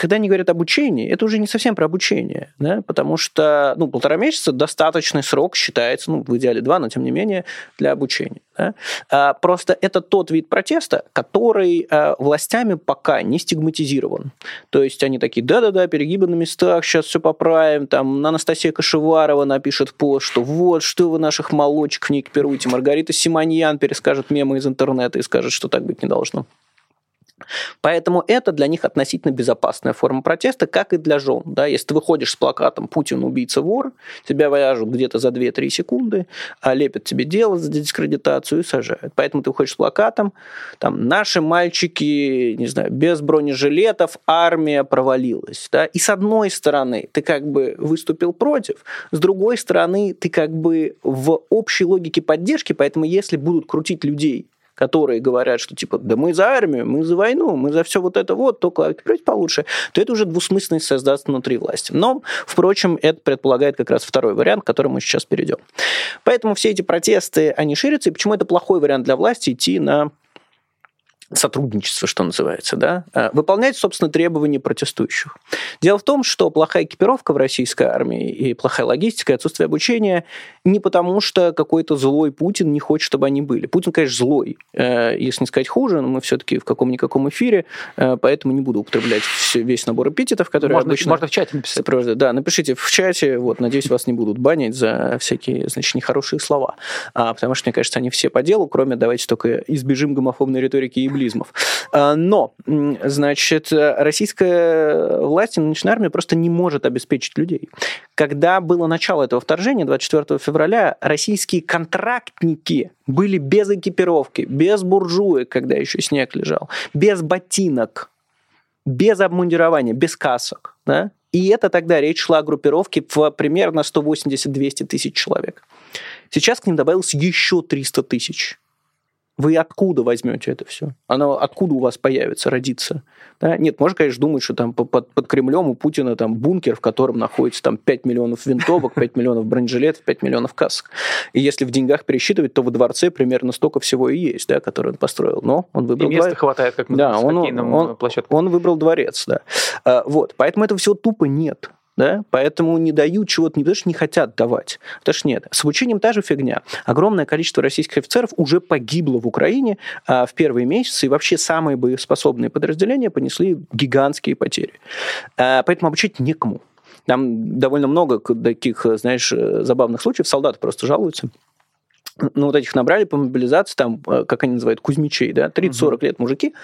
когда они говорят обучение, это уже не совсем про обучение, да, потому что ну, полтора месяца достаточный срок считается, ну, в идеале два, но тем не менее, для обучения. Да. А, просто это тот вид протеста, который а, властями пока не стигматизирован. То есть они такие, да-да-да, перегибы на местах, сейчас все поправим, там Анастасия Кашеварова напишет пост, что вот, что вы наших молочек не экипируете, Маргарита Симоньян перескажет мемы из интернета и скажет, что так быть не должно. Поэтому это для них относительно безопасная форма протеста, как и для жен. Да? Если ты выходишь с плакатом «Путин убийца вор», тебя вяжут где-то за 2-3 секунды, а лепят тебе дело за дискредитацию и сажают. Поэтому ты выходишь с плакатом, там «Наши мальчики, не знаю, без бронежилетов, армия провалилась». Да? И с одной стороны ты как бы выступил против, с другой стороны ты как бы в общей логике поддержки, поэтому если будут крутить людей которые говорят, что типа, да мы за армию, мы за войну, мы за все вот это вот, только открыть получше, то это уже двусмысленность создаст внутри власти. Но, впрочем, это предполагает как раз второй вариант, к которому мы сейчас перейдем. Поэтому все эти протесты, они ширятся, и почему это плохой вариант для власти идти на сотрудничество, что называется, да, э, выполнять, собственно, требования протестующих. Дело в том, что плохая экипировка в российской армии и плохая логистика, и отсутствие обучения не потому, что какой-то злой Путин не хочет, чтобы они были. Путин, конечно, злой, э, если не сказать хуже, но мы все-таки в каком-никаком эфире, э, поэтому не буду употреблять весь набор эпитетов, которые можно, обычно... Можно в чате написать. Да, напишите в чате, вот, надеюсь, вас не будут банить за всякие, значит, нехорошие слова, а, потому что, мне кажется, они все по делу, кроме давайте только избежим гомофобной риторики и катаклизмов. А, но, значит, российская власть и нынешняя армия просто не может обеспечить людей. Когда было начало этого вторжения, 24 февраля, российские контрактники были без экипировки, без буржуек, когда еще снег лежал, без ботинок, без обмундирования, без касок. Да? И это тогда речь шла о группировке в примерно 180-200 тысяч человек. Сейчас к ним добавилось еще 300 тысяч. Вы откуда возьмете это все? Оно откуда у вас появится, родится? Да? Нет, можно, конечно, думать, что там под, под Кремлем у Путина там бункер, в котором находится там 5 миллионов винтовок, 5 миллионов бронежилетов, 5 миллионов касок. И если в деньгах пересчитывать, то во дворце примерно столько всего и есть, да, который он построил. Но он выбрал... И места хватает, как мы да, он, он, он, он выбрал дворец, да. А, вот, поэтому этого всего тупо нет да, поэтому не дают чего-то не потому, что не хотят давать, потому что нет. С обучением та же фигня. Огромное количество российских офицеров уже погибло в Украине а, в первые месяцы, и вообще самые боеспособные подразделения понесли гигантские потери. А, поэтому обучить некому. Там довольно много таких, знаешь, забавных случаев. Солдаты просто жалуются ну, вот этих набрали по мобилизации, там, э, как они называют, кузьмичей, да, 30-40 угу. лет мужики,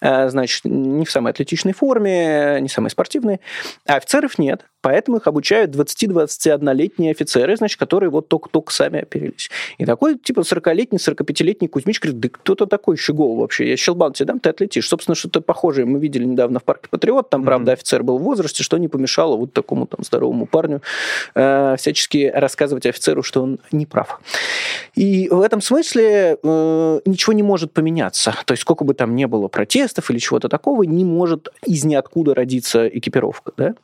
э, значит, не в самой атлетичной форме, не самой спортивной, а офицеров нет. Поэтому их обучают 20-21-летние офицеры, значит, которые вот только-только сами оперились. И такой, типа, 40-летний, 45-летний Кузьмич говорит, да кто-то такой щегол вообще, я щелбан тебе дам, ты отлетишь. Собственно, что-то похожее мы видели недавно в парке Патриот, там, mm-hmm. правда, офицер был в возрасте, что не помешало вот такому там здоровому парню э, всячески рассказывать офицеру, что он не прав. И в этом смысле э, ничего не может поменяться. То есть сколько бы там не было протестов или чего-то такого, не может из ниоткуда родиться экипировка, да?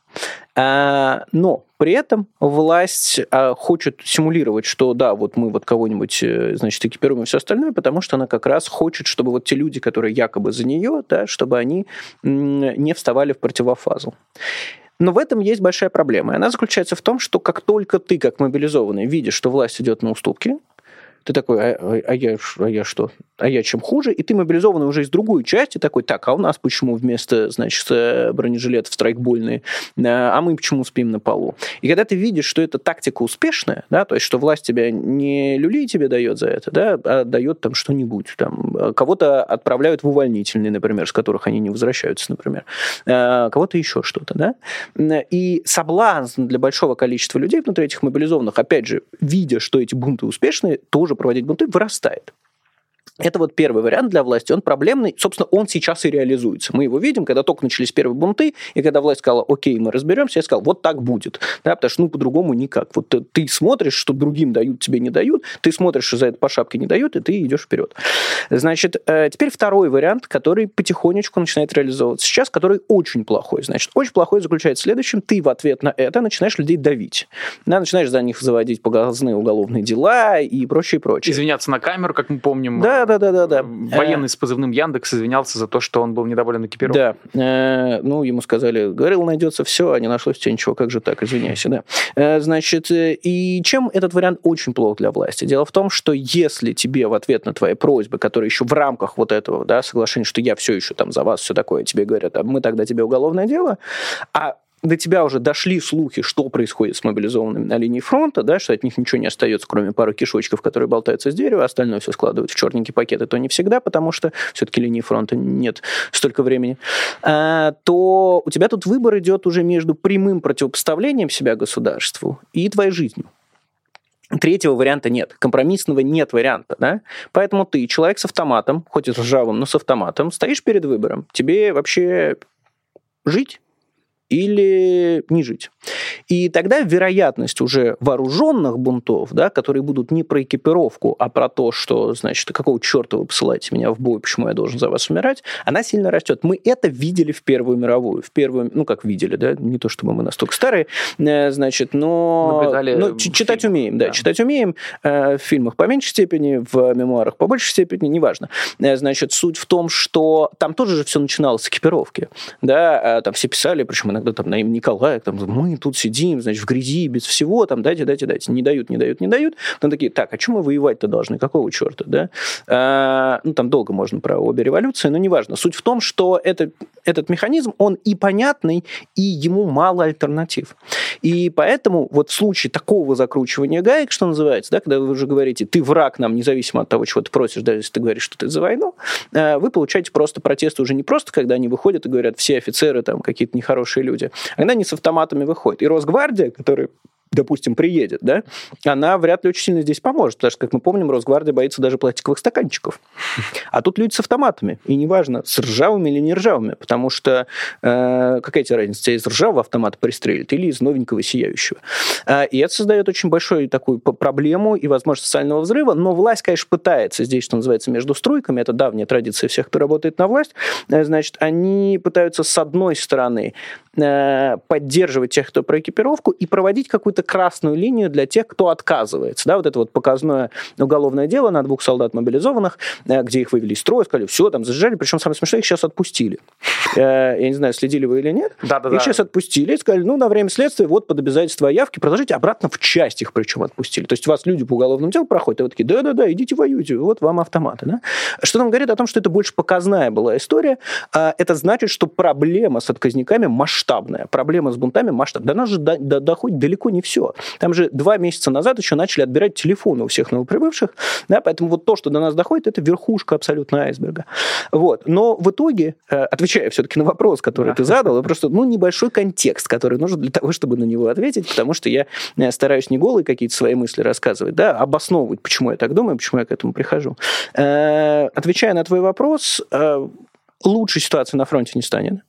А, но при этом власть а, хочет симулировать, что да, вот мы вот кого-нибудь, э, значит, экипируем и все остальное, потому что она как раз хочет, чтобы вот те люди, которые якобы за нее, да, чтобы они не вставали в противофазу. Но в этом есть большая проблема. И она заключается в том, что как только ты, как мобилизованный, видишь, что власть идет на уступки, ты такой, а, а, а, я, а я что? А я чем хуже? И ты мобилизованный уже из другой части такой, так, а у нас почему вместо, значит, э, бронежилетов страйкбольные, а мы почему спим на полу? И когда ты видишь, что эта тактика успешная, да, то есть, что власть тебя не люлей тебе дает за это, да, а дает там что-нибудь, там, кого-то отправляют в увольнительные, например, с которых они не возвращаются, например, кого-то еще что-то, да, и соблазн для большого количества людей внутри этих мобилизованных, опять же, видя, что эти бунты успешные, тоже проводить бунты, вырастает. Это вот первый вариант для власти. Он проблемный. Собственно, он сейчас и реализуется. Мы его видим, когда только начались первые бунты, и когда власть сказала, окей, мы разберемся, я сказал, вот так будет. Да, потому что, ну, по-другому никак. Вот ты смотришь, что другим дают, тебе не дают, ты смотришь, что за это по шапке не дают, и ты идешь вперед. Значит, э, теперь второй вариант, который потихонечку начинает реализовываться сейчас, который очень плохой. Значит, очень плохой заключается в следующем. Ты в ответ на это начинаешь людей давить. Да, начинаешь за них заводить показные уголовные дела и прочее, прочее. Извиняться на камеру, как мы помним. Да, да, да, да, да. Военный с позывным Яндекс извинялся за то, что он был недоволен экипировкой. Да. Э, ну, ему сказали, говорил, найдется все, а не нашлось тебе ничего, как же так, извиняйся, да. Э, значит, э, и чем этот вариант очень плох для власти? Дело в том, что если тебе в ответ на твои просьбы, которые еще в рамках вот этого, да, соглашения, что я все еще там за вас, все такое, тебе говорят, а мы тогда тебе уголовное дело, а до тебя уже дошли слухи, что происходит с мобилизованными на линии фронта, да, что от них ничего не остается, кроме пары кишочков, которые болтаются с дерева, остальное все складывают в черненький пакет, и то не всегда, потому что все-таки линии фронта нет столько времени, а, то у тебя тут выбор идет уже между прямым противопоставлением себя государству и твоей жизнью. Третьего варианта нет. Компромиссного нет варианта. Да? Поэтому ты, человек с автоматом, хоть и с ржавым, но с автоматом, стоишь перед выбором. Тебе вообще жить или не жить. И тогда вероятность уже вооруженных бунтов, да, которые будут не про экипировку, а про то, что, значит, какого черта вы посылаете меня в бой, почему я должен за вас умирать, она сильно растет. Мы это видели в Первую мировую. В первую, ну, как видели, да, не то чтобы мы настолько старые, э, значит, но, Наблюдали но читать фильм. умеем, да, да, читать умеем, э, в фильмах по меньшей степени, в мемуарах по большей степени, неважно. Э, значит, суть в том, что там тоже же все начиналось с экипировки, да, там все писали, причем иногда там на имя Николая, там, мы тут сидим, значит, в грязи, без всего, там, дайте, дайте, дайте. Не дают, не дают, не дают. Потом такие, так, а чем мы воевать-то должны? Какого черта, да? А, ну, там долго можно про обе революции, но неважно. Суть в том, что это, этот механизм, он и понятный, и ему мало альтернатив. И поэтому вот в случае такого закручивания гаек, что называется, да, когда вы уже говорите, ты враг нам, независимо от того, чего ты просишь, даже если ты говоришь, что ты за войну, а, вы получаете просто протесты уже не просто, когда они выходят и говорят, все офицеры там какие-то нехорошие люди, они с автоматами выходят. И Росгвардия, который допустим, приедет, да, она вряд ли очень сильно здесь поможет, потому что, как мы помним, Росгвардия боится даже пластиковых стаканчиков. А тут люди с автоматами, и неважно, с ржавыми или не ржавыми, потому что э, какая тебе разница, тебя из ржавого автомата пристрелят или из новенького сияющего. Э, и это создает очень большую такую проблему и возможность социального взрыва, но власть, конечно, пытается здесь, что называется, между стройками, это давняя традиция всех, кто работает на власть, э, значит, они пытаются с одной стороны э, поддерживать тех, кто про экипировку, и проводить какую-то красную линию для тех, кто отказывается. Да, вот это вот показное уголовное дело на двух солдат мобилизованных, э, где их вывели из строя, сказали, все, там зажали, причем самое смешное, их сейчас отпустили. Э, я не знаю, следили вы или нет. Да, да, их сейчас отпустили, сказали, ну, на время следствия, вот под обязательство о явке, продолжите обратно в часть их причем отпустили. То есть вас люди по уголовному делу проходят, и вы такие, да-да-да, идите воюйте, вот вам автоматы. Да? Что нам говорит о том, что это больше показная была история. А это значит, что проблема с отказниками масштабная, проблема с бунтами масштабная. До нас же до, до, доходит далеко не все все. Там же два месяца назад еще начали отбирать телефоны у всех новоприбывших, да, поэтому вот то, что до нас доходит, это верхушка абсолютно айсберга. Вот. Но в итоге, э, отвечая все-таки на вопрос, который ты задал, просто ну, небольшой контекст, который нужен для того, чтобы на него ответить, потому что я э, стараюсь не голые какие-то свои мысли рассказывать, да, а обосновывать, почему я так думаю, почему я к этому прихожу. Э, отвечая на твой вопрос, лучшей ситуации на фронте не станет.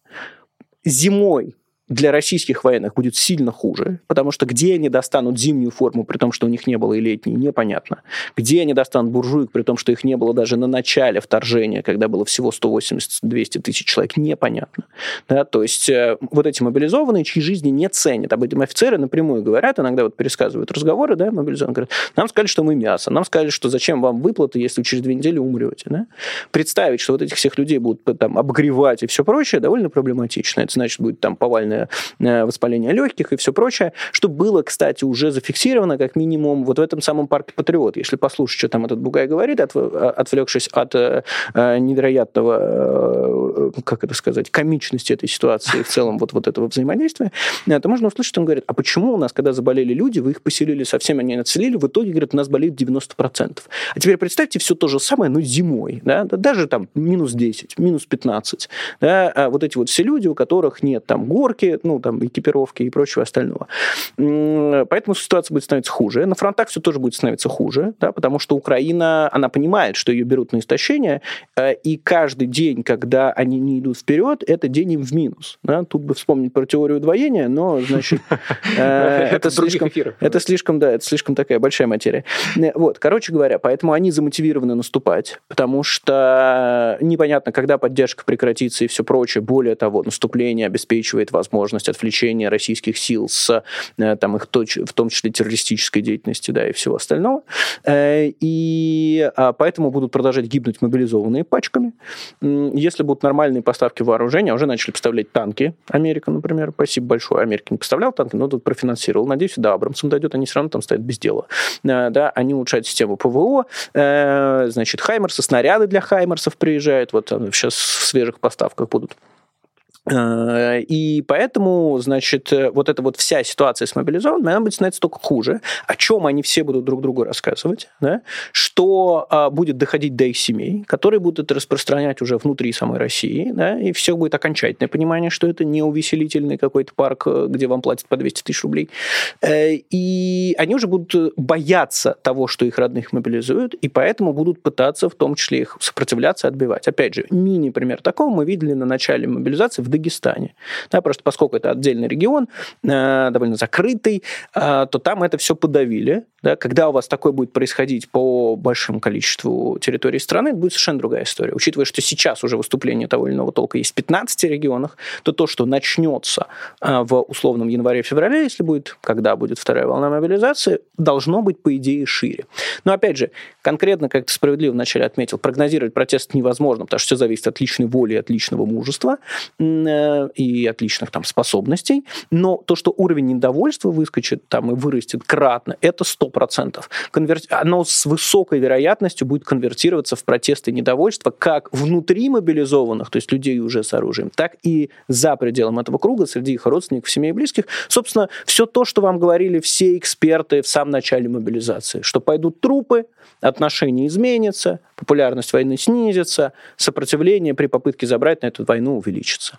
Зимой для российских военных будет сильно хуже, потому что где они достанут зимнюю форму, при том, что у них не было и летней, непонятно. Где они достанут буржуек, при том, что их не было даже на начале вторжения, когда было всего 180-200 тысяч человек, непонятно. Да, то есть э, вот эти мобилизованные, чьи жизни не ценят, об этом офицеры напрямую говорят, иногда вот пересказывают разговоры, да, мобилизованные, говорят, нам сказали, что мы мясо, нам сказали, что зачем вам выплаты, если вы через две недели умрете. Да? Представить, что вот этих всех людей будут там обогревать и все прочее, довольно проблематично. Это значит, будет там повальная Э, воспаление легких и все прочее, что было, кстати, уже зафиксировано как минимум вот в этом самом парке Патриот. Если послушать, что там этот Бугай говорит, от, отвлекшись от э, э невероятного, э, как это сказать, комичности этой ситуации в целом вот, вот этого взаимодействия, то можно услышать, что он говорит, а почему у нас, когда заболели люди, вы их поселили совсем, они отселили, в итоге, говорит, у нас болеет 90%. А теперь представьте все то же самое, но зимой, да, даже там минус 10, минус 15, да, а вот эти вот все люди, у которых нет там горки, техники, ну, там, экипировки и прочего остального. Поэтому ситуация будет становиться хуже. На фронтах все тоже будет становиться хуже, да, потому что Украина, она понимает, что ее берут на истощение, э, и каждый день, когда они не идут вперед, это день им в минус. Да? Тут бы вспомнить про теорию удвоения, но, значит, э, это слишком, это слишком, да, это слишком такая большая материя. Э, вот, короче говоря, поэтому они замотивированы наступать, потому что непонятно, когда поддержка прекратится и все прочее. Более того, наступление обеспечивает возможность отвлечения российских сил с там их в том числе террористической деятельности, да, и всего остального. И а, поэтому будут продолжать гибнуть мобилизованные пачками. Если будут нормальные поставки вооружения, уже начали поставлять танки. Америка, например. Спасибо большое. Америка не поставлял танки, но тут профинансировал. Надеюсь, да, Абрамсом дойдет, они все равно там стоят без дела. Э, да, они улучшают систему ПВО, э, значит, Хаймерсы, снаряды для Хаймерсов приезжают, вот сейчас в свежих поставках будут. Э, и поэтому, значит, э, вот эта вот вся ситуация с мобилизованными, она будет становиться только хуже. О чем они все будут друг другу рассказывать, да? что а, будет доходить до их семей, которые будут распространять уже внутри самой России, да? и все будет окончательное понимание, что это не увеселительный какой-то парк, где вам платят по 200 тысяч рублей. И они уже будут бояться того, что их родных мобилизуют, и поэтому будут пытаться в том числе их сопротивляться, отбивать. Опять же, мини-пример такого мы видели на начале мобилизации в Дагестане. Да, просто поскольку это отдельный регион, э, довольно закрытый, э, то там это все подавили. Да, когда у вас такое будет происходить по большому количеству территорий страны, это будет совершенно другая история. Учитывая, что сейчас уже выступление того или иного толка есть в 15 регионах, то то, что начнется э, в условном январе-феврале, если будет, когда будет вторая волна мобилизации, должно быть, по идее, шире. Но, опять же, конкретно, как ты справедливо вначале отметил, прогнозировать протест невозможно, потому что все зависит от личной воли и от личного мужества и отличных там способностей, но то, что уровень недовольства выскочит там и вырастет кратно, это 100%. Конвер... Оно с высокой вероятностью будет конвертироваться в протесты и недовольство как внутри мобилизованных, то есть людей уже с оружием, так и за пределом этого круга, среди их родственников, семей и близких. Собственно, все то, что вам говорили все эксперты в самом начале мобилизации, что пойдут трупы, отношения изменятся, популярность войны снизится, сопротивление при попытке забрать на эту войну увеличится.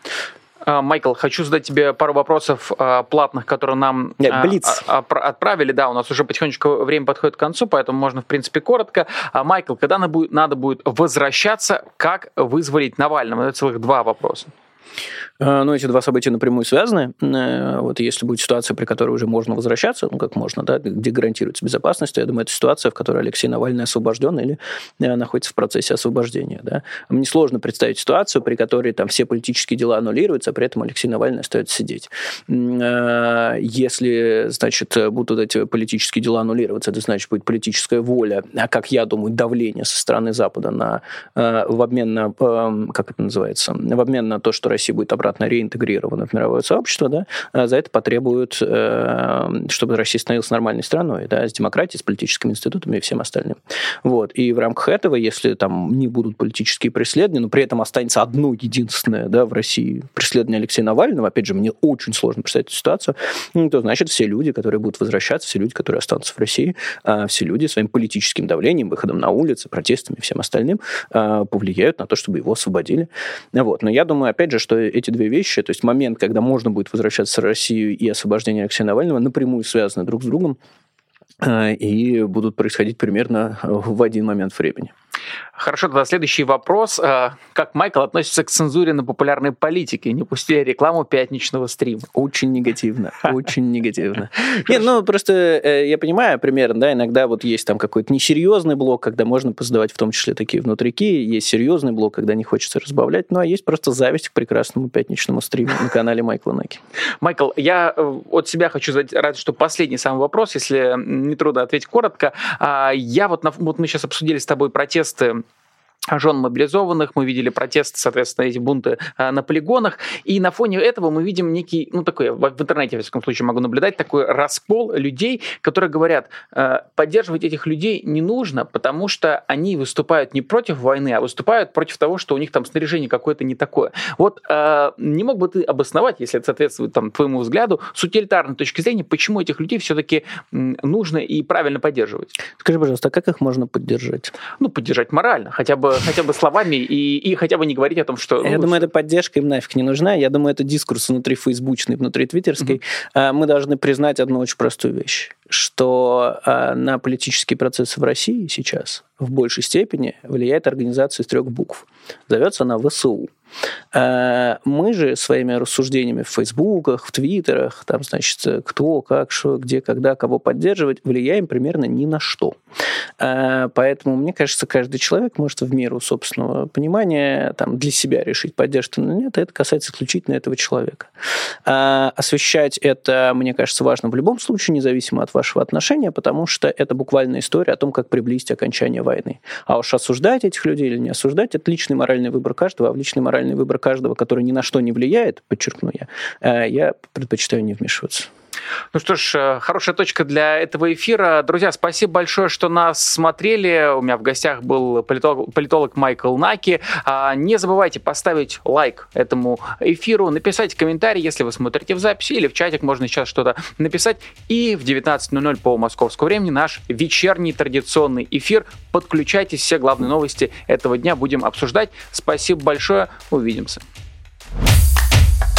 А, Майкл, хочу задать тебе пару вопросов а, платных, которые нам блиц. А, отправили. Да, у нас уже потихонечку время подходит к концу, поэтому можно, в принципе, коротко. Майкл, когда надо будет возвращаться, как вызволить Навального? Это целых два вопроса. Э, ну, эти два события напрямую связаны. Э, вот если будет ситуация, при которой уже можно возвращаться, ну, как можно, да, где гарантируется безопасность, то я думаю, это ситуация, в которой Алексей Навальный освобожден или э, находится в процессе освобождения. Да. Мне сложно представить ситуацию, при которой там все политические дела аннулируются, а при этом Алексей Навальный остается сидеть. Если, значит, будут эти политические дела аннулироваться, это значит, будет политическая воля, а, как я думаю, давление со стороны Запада на, в обмен на, как это называется, в обмен на то, что Россия будет обратно обратно реинтегрирована в мировое сообщество, да, а за это потребуют, э, чтобы Россия становилась нормальной страной, да, с демократией, с политическими институтами и всем остальным. Вот. И в рамках этого, если там не будут политические преследования, но при этом останется одно единственное да, в России преследование Алексея Навального, опять же, мне очень сложно представить эту ситуацию, ну, то значит все люди, которые будут возвращаться, все люди, которые останутся в России, а все люди своим политическим давлением, выходом на улицы, протестами и всем остальным а, повлияют на то, чтобы его освободили. Вот. Но я думаю, опять же, что эти две вещи, то есть момент, когда можно будет возвращаться в Россию и освобождение Алексея Навального, напрямую связаны друг с другом э, и будут происходить примерно в один момент времени. Хорошо, тогда следующий вопрос. А, как Майкл относится к цензуре на популярной политике? Не пустили рекламу пятничного стрима. Очень негативно, очень негативно. Нет, ну просто э, я понимаю примерно, да, иногда вот есть там какой-то несерьезный блок, когда можно позадавать в том числе такие внутрики, есть серьезный блок, когда не хочется разбавлять, ну а есть просто зависть к прекрасному пятничному стриму на канале Майкла Наки. Майкл, я э, от себя хочу задать, рад, что последний самый вопрос, если не трудно ответить коротко. А, я вот, вот мы сейчас обсудили с тобой протесты жен мобилизованных, мы видели протесты, соответственно, эти бунты э, на полигонах, и на фоне этого мы видим некий, ну, такой, в интернете, в всяком случае, могу наблюдать, такой раскол людей, которые говорят, э, поддерживать этих людей не нужно, потому что они выступают не против войны, а выступают против того, что у них там снаряжение какое-то не такое. Вот э, не мог бы ты обосновать, если это соответствует там, твоему взгляду, с утилитарной точки зрения, почему этих людей все-таки нужно и правильно поддерживать? Скажи, пожалуйста, а как их можно поддержать? Ну, поддержать морально, хотя бы бы, хотя бы словами и, и хотя бы не говорить о том, что... Я ну, думаю, эта поддержка им нафиг не нужна. Я думаю, это дискурс внутри фейсбучный, внутри твиттерской. Mm-hmm. Мы должны признать одну очень простую вещь, что а, на политические процессы в России сейчас в большей степени влияет организация из трех букв. Зовется она ВСУ. Э, мы же своими рассуждениями в фейсбуках, в твиттерах, там, значит, кто, как, что, где, когда, кого поддерживать, влияем примерно ни на что. Э, поэтому, мне кажется, каждый человек может в меру собственного понимания там, для себя решить, поддержит или нет, это касается исключительно этого человека. Э, освещать это, мне кажется, важно в любом случае, независимо от вашего отношения, потому что это буквально история о том, как приблизить окончание войны. А уж осуждать этих людей или не осуждать, это личный моральный выбор каждого, а в личный моральный моральный выбор каждого, который ни на что не влияет, подчеркну я, э, я предпочитаю не вмешиваться. Ну что ж, э, хорошая точка для этого эфира. Друзья, спасибо большое, что нас смотрели. У меня в гостях был политолог, политолог Майкл Наки. А, не забывайте поставить лайк этому эфиру, написать комментарий, если вы смотрите в записи, или в чатик можно сейчас что-то написать. И в 19.00 по московскому времени наш вечерний традиционный эфир. Подключайтесь, все главные новости этого дня будем обсуждать. Спасибо большое, увидимся.